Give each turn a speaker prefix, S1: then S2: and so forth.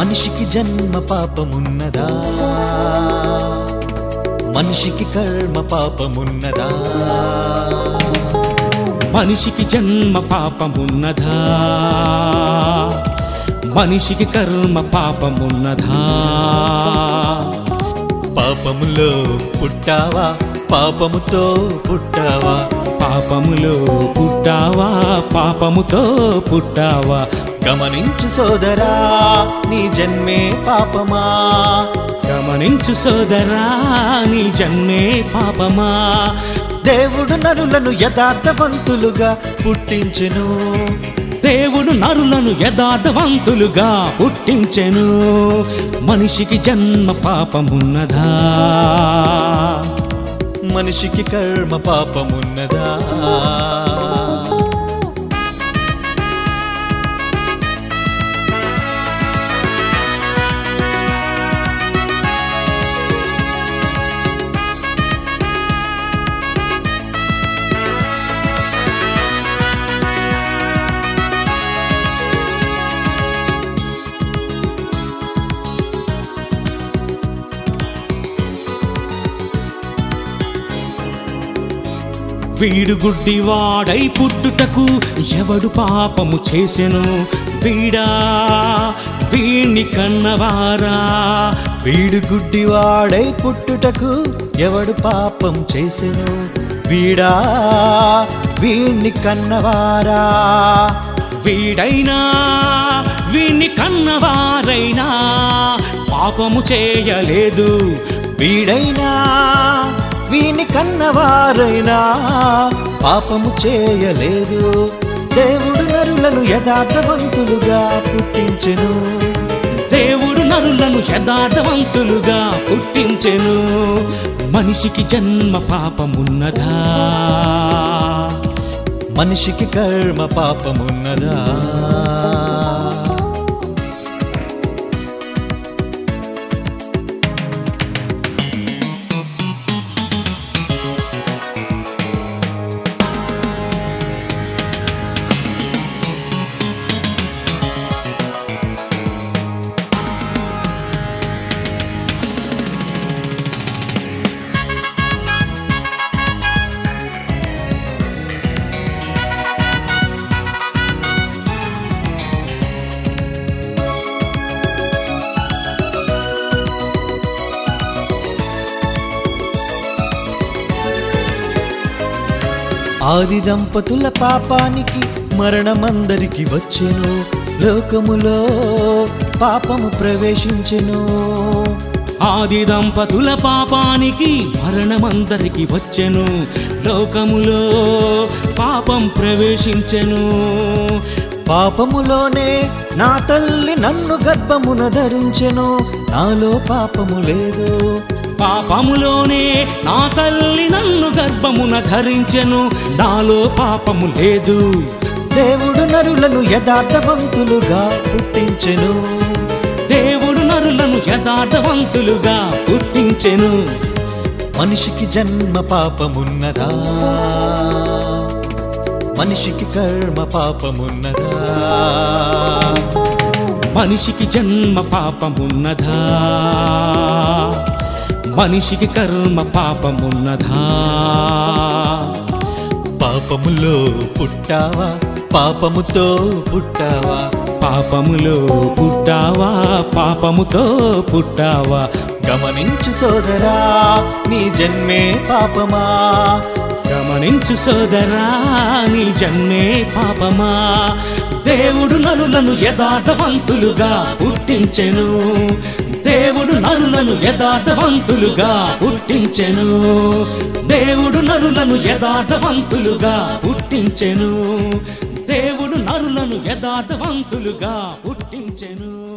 S1: మనిషికి జన్మ పాపమున్నదా? మనిషికి కర్మ పాపమున్నదా?
S2: మనిషికి జన్మ పాపమున్నదా? మనిషికి కర్మ పాపమున్నదా?
S1: పాపములో పుట్టావా? పాపముతో పుట్టావా?
S2: పాపములో పుట్టావా? పాపముతో పుట్టావా?
S1: గమనించు సోదరా నీ జన్మే పాపమా.
S2: గమనించు సోదరా నీ జన్మే పాపమా.
S1: దేవుడు నరులను యథార్థవంతులుగా పుట్టించెను.
S2: దేవుడు నరులను యథార్థవంతులుగా పుట్టించెను. మనిషికి జన్మ పాపమున్నదా?
S1: మనిషికి కర్మ పాపమున్నదా?
S2: వీడు గుడ్డివాడై పుట్టుటకు ఎవడు పాపము చేసెను? వీడా వీణ్ణి కన్నవారా?
S1: వీడు గుడ్డివాడై పుట్టుటకు ఎవడు పాపం చేసెను? వీడా వీణ్ణి కన్నవారా?
S2: వీడైనా వీణ్ణి కన్నవారైనా పాపము చేయలేదు.
S1: వీడైనా వీని కన్నవారైనా పాపము చేయలేదు. దేవుడు నరులను యథార్థవంతులుగా పుట్టించెను.
S2: దేవుడు నరులను యథార్థవంతులుగా పుట్టించెను. మనిషికి జన్మ పాపమున్నదా?
S1: మనిషికి కర్మ పాపమున్నదా? ఆది దంపతుల పాపానికి మరణమందరికి వచ్చెను. లోకములో పాపము ప్రవేశించెను.
S2: ఆది దంపతుల పాపానికి మరణమందరికి వచ్చెను. లోకములో పాపం ప్రవేశించెను.
S1: పాపములోనే నా తల్లి నన్ను గర్భమున ధరించెను. నాలో పాపము లేదు.
S2: పాపములోనే నా తల్లి నన్ను గర్భమున ధరించెను. నాలో పాపము లేదు.
S1: దేవుడు నరులను యథార్థవంతులుగా పుట్టించెను.
S2: దేవుడు నరులను యథార్థవంతులుగా పుట్టించెను.
S1: మనిషికి జన్మ పాపమున్నదా? మనిషికి కర్మ పాపమున్నదా?
S2: మనిషికి జన్మ పాపమున్నదా? మనిషికి కర్మ పాపమున్నదా?
S1: పాపములో పుట్టావా? పాపముతో పుట్టావా?
S2: పాపములో పుట్టావా? పాపముతో పుట్టావా?
S1: గమనించు సోదరా నీ జన్మే పాపమా?
S2: గమనించు సోదరా నీ జన్మే పాపమా? దేవుడు నరులను యథార్థవంతులుగా పుట్టించెను. దేవుడు నరులను యథార్థవంతులుగా పుట్టించెను. దేవుడు నరులను యథార్థవంతులుగా పుట్టించెను. దేవుడు నరులను యథార్థవంతులుగా పుట్టించెను.